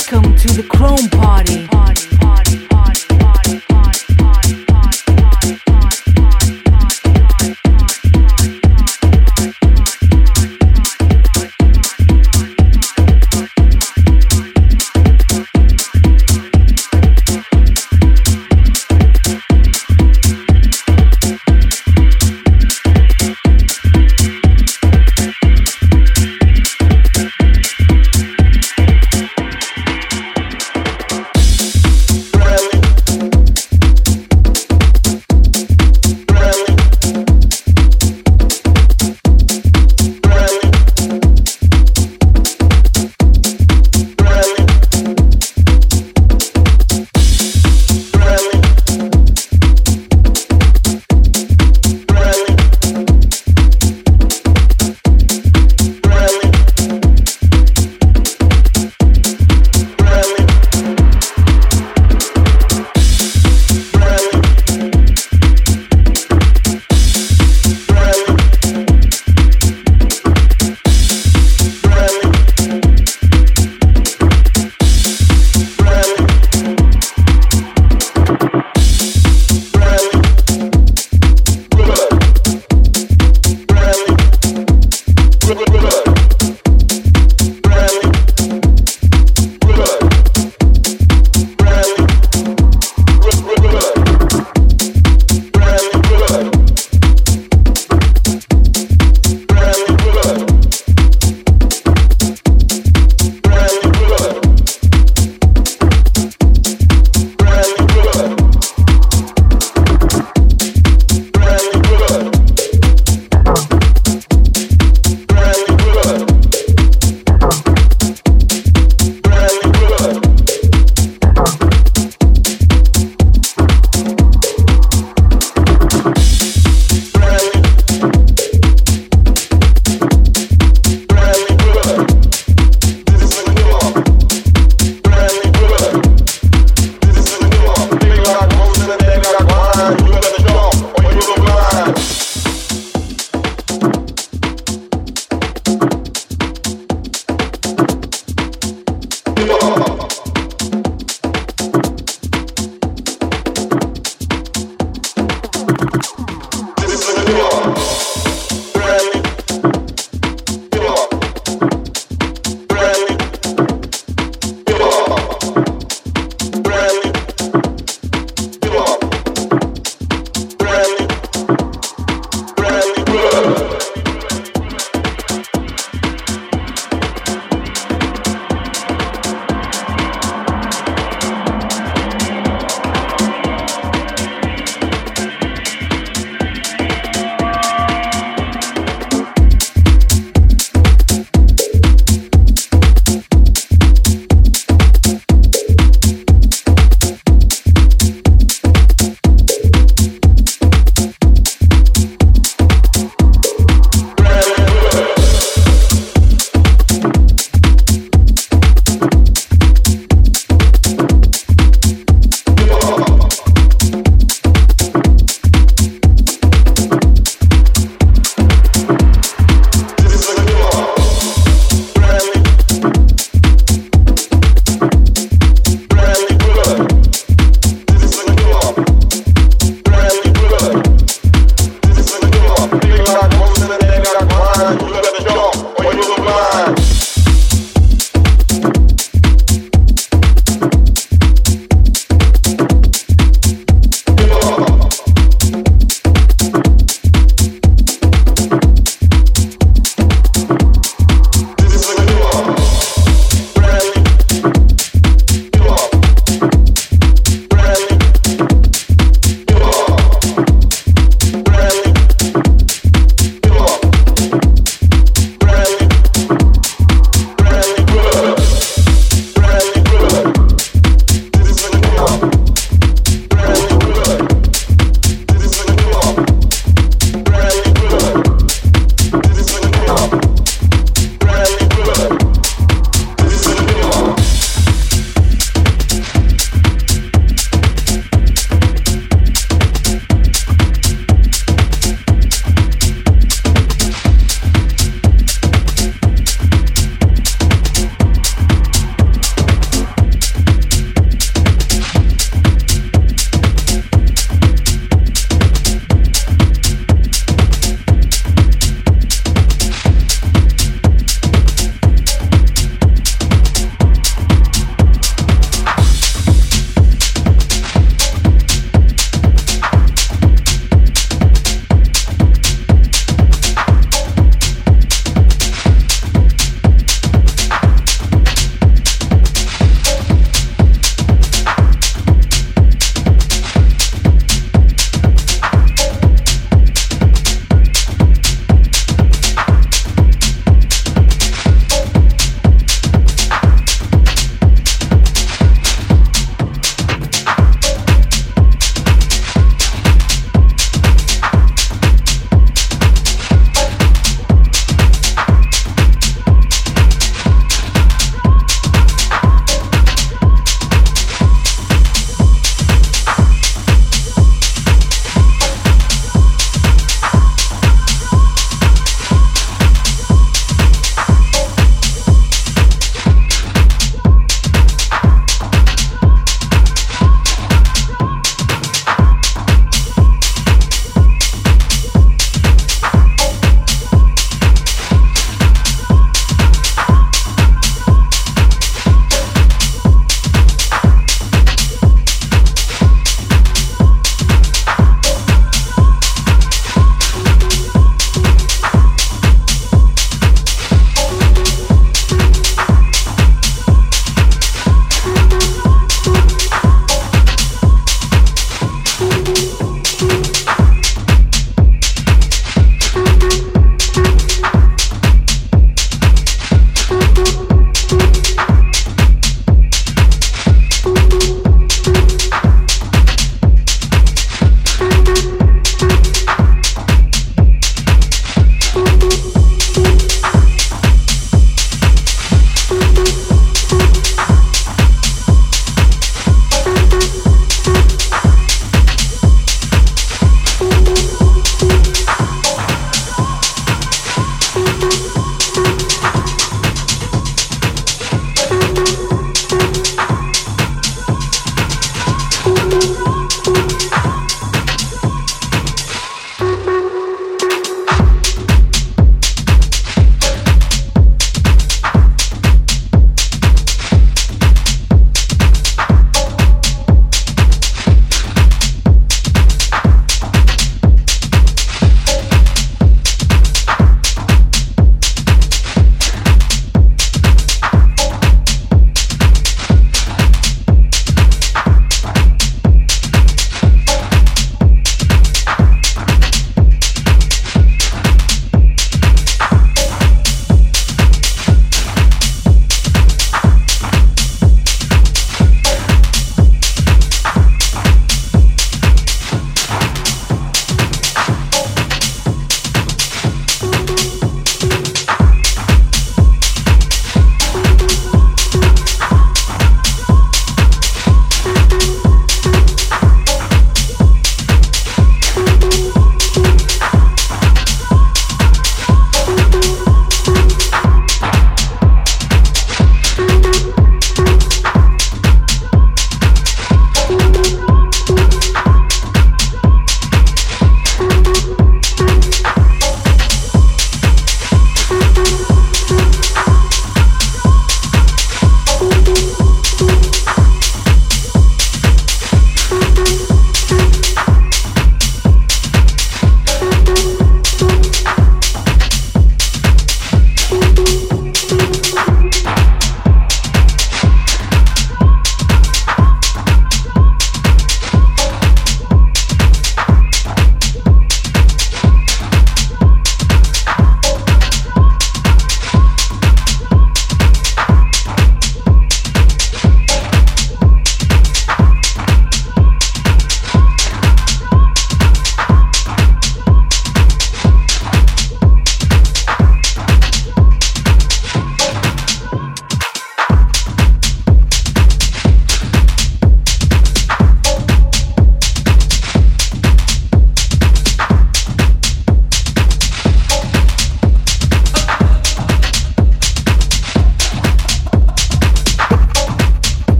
Welcome to the Chrome Party.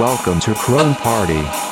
Welcome to Chrome Party.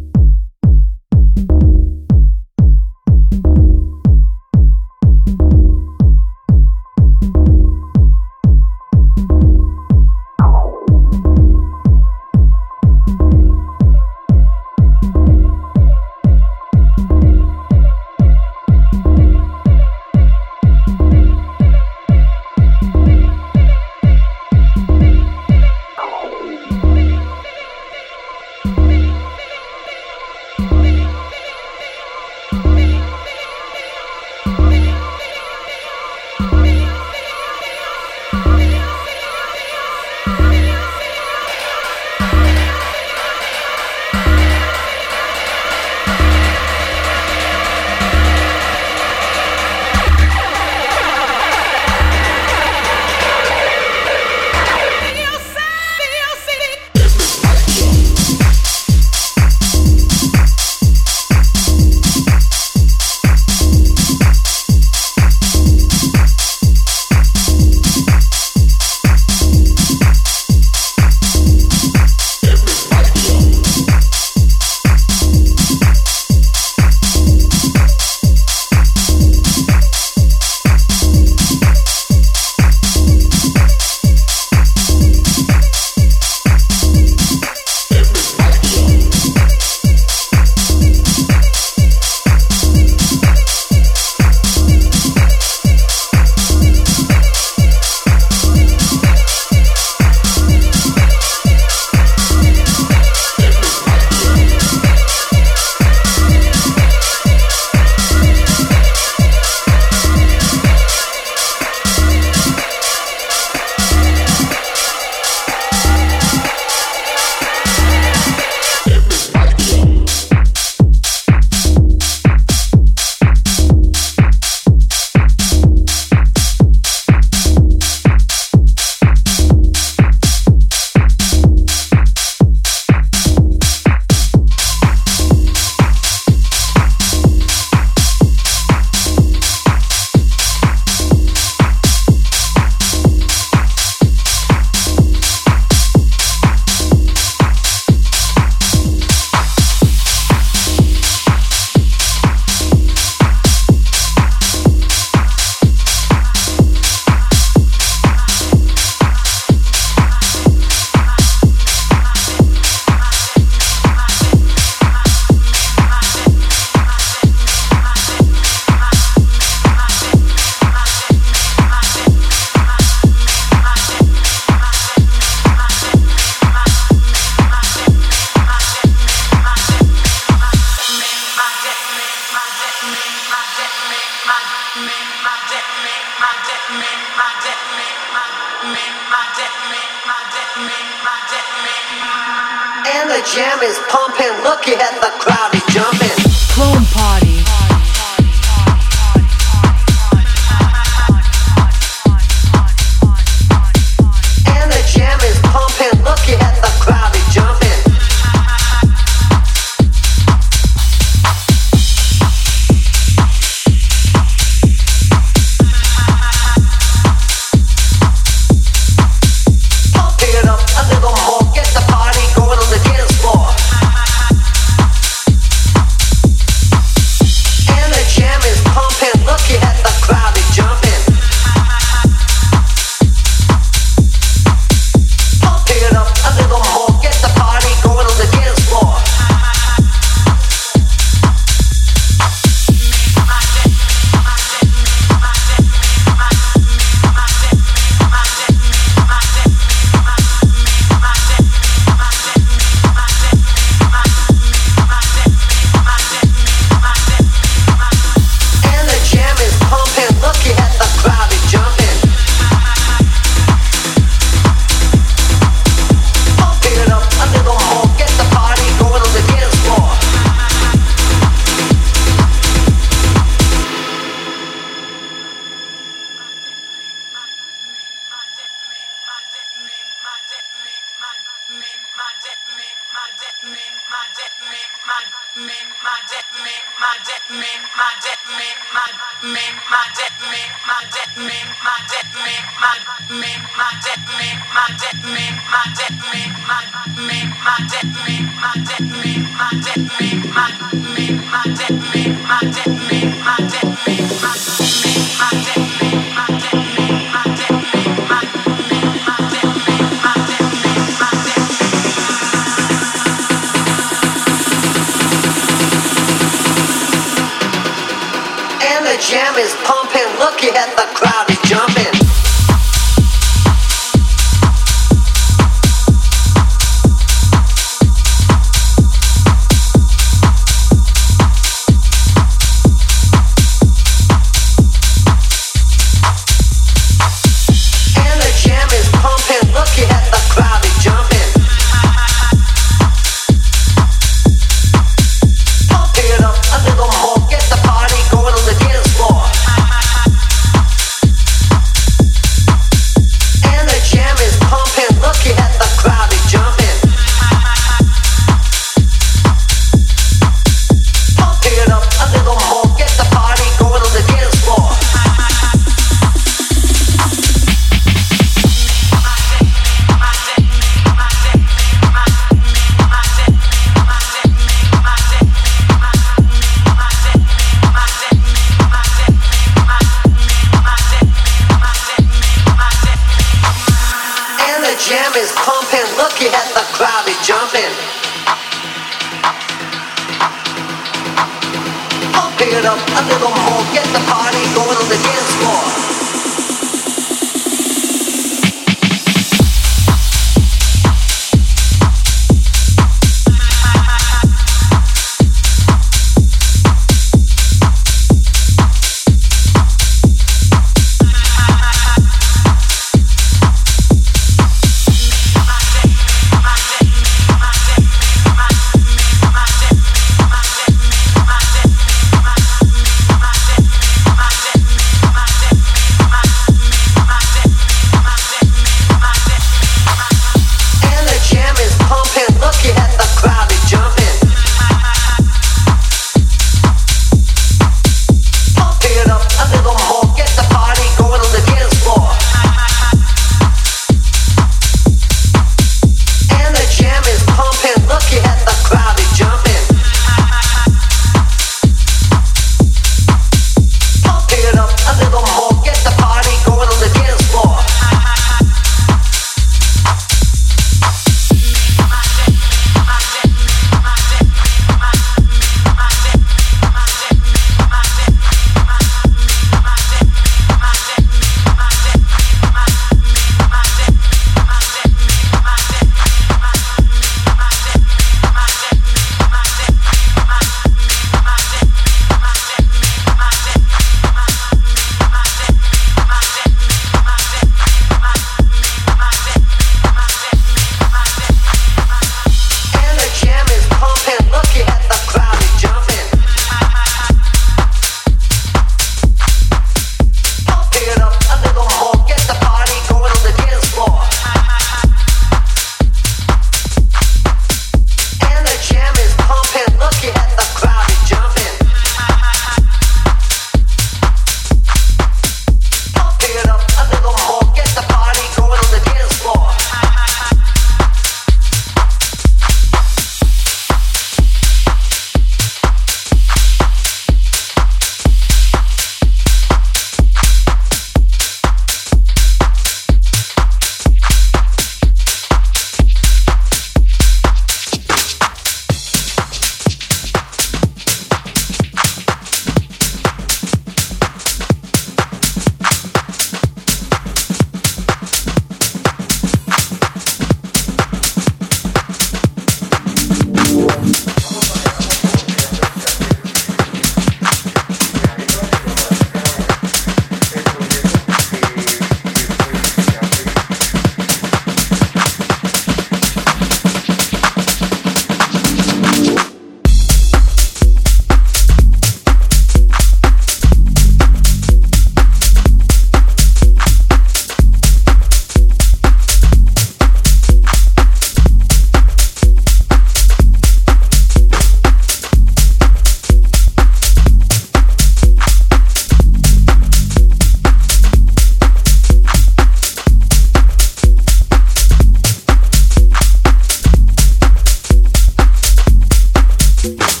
Thank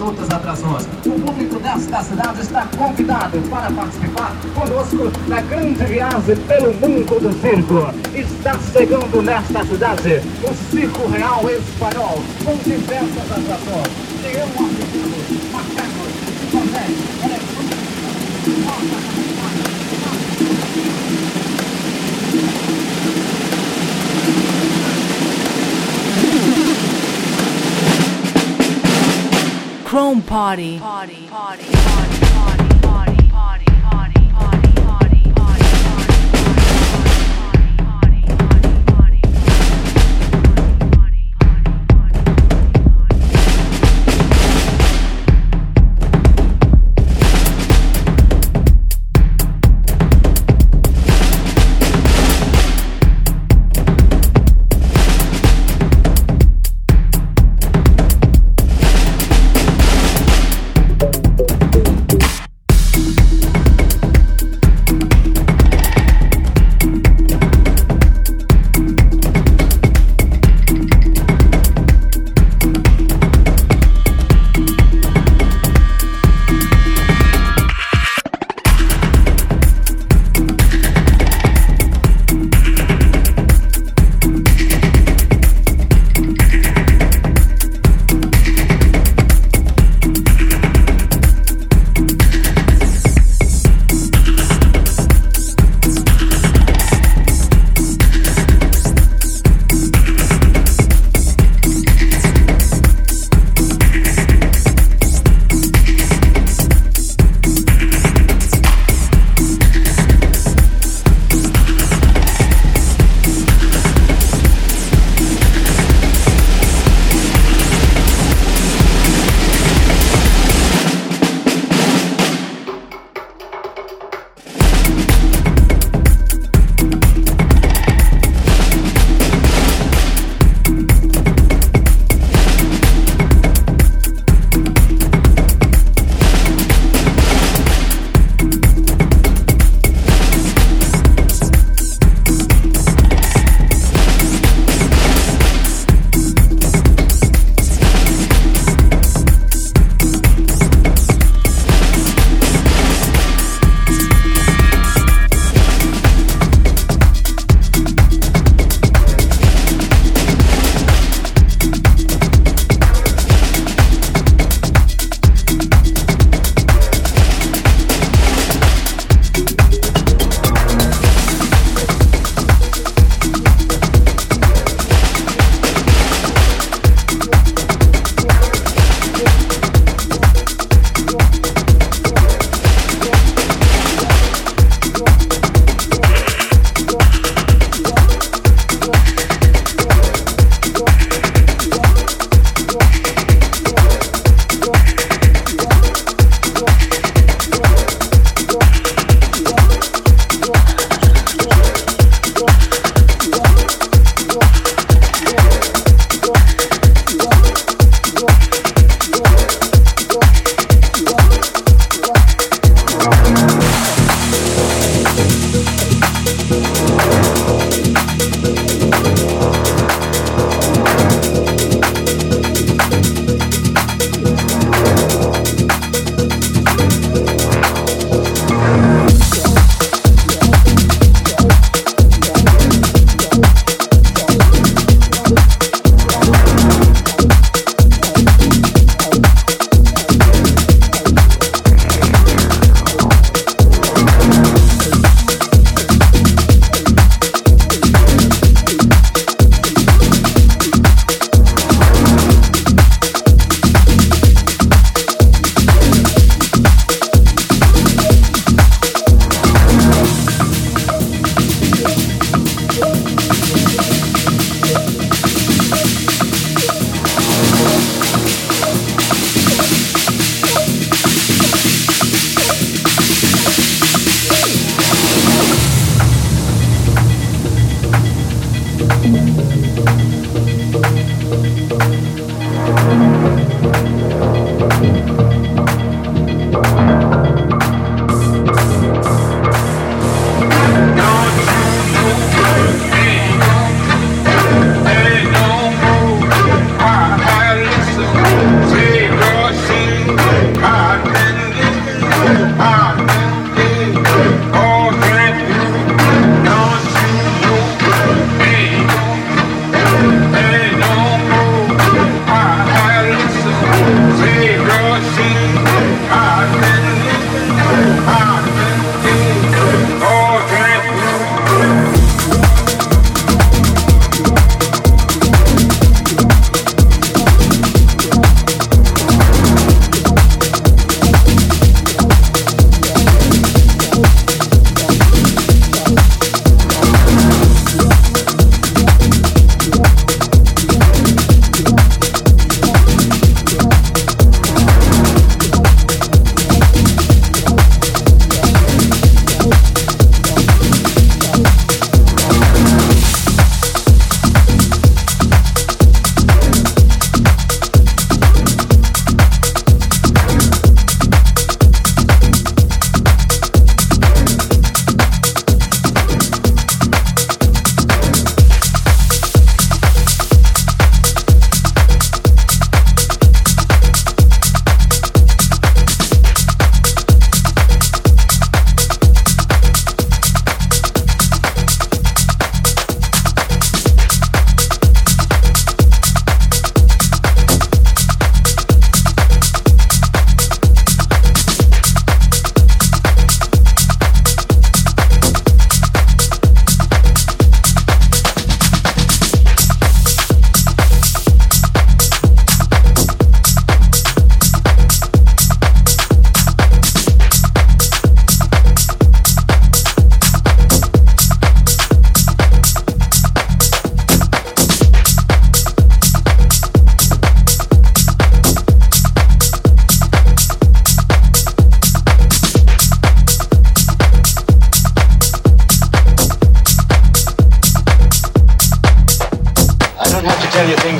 outras atrações. O público desta cidade está convidado para participar conosco na grande viagem pelo mundo do circo. Está chegando nesta cidade o Circo Real Espanhol, com diversas atrações. Chrome Party. Party. Party.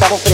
estamos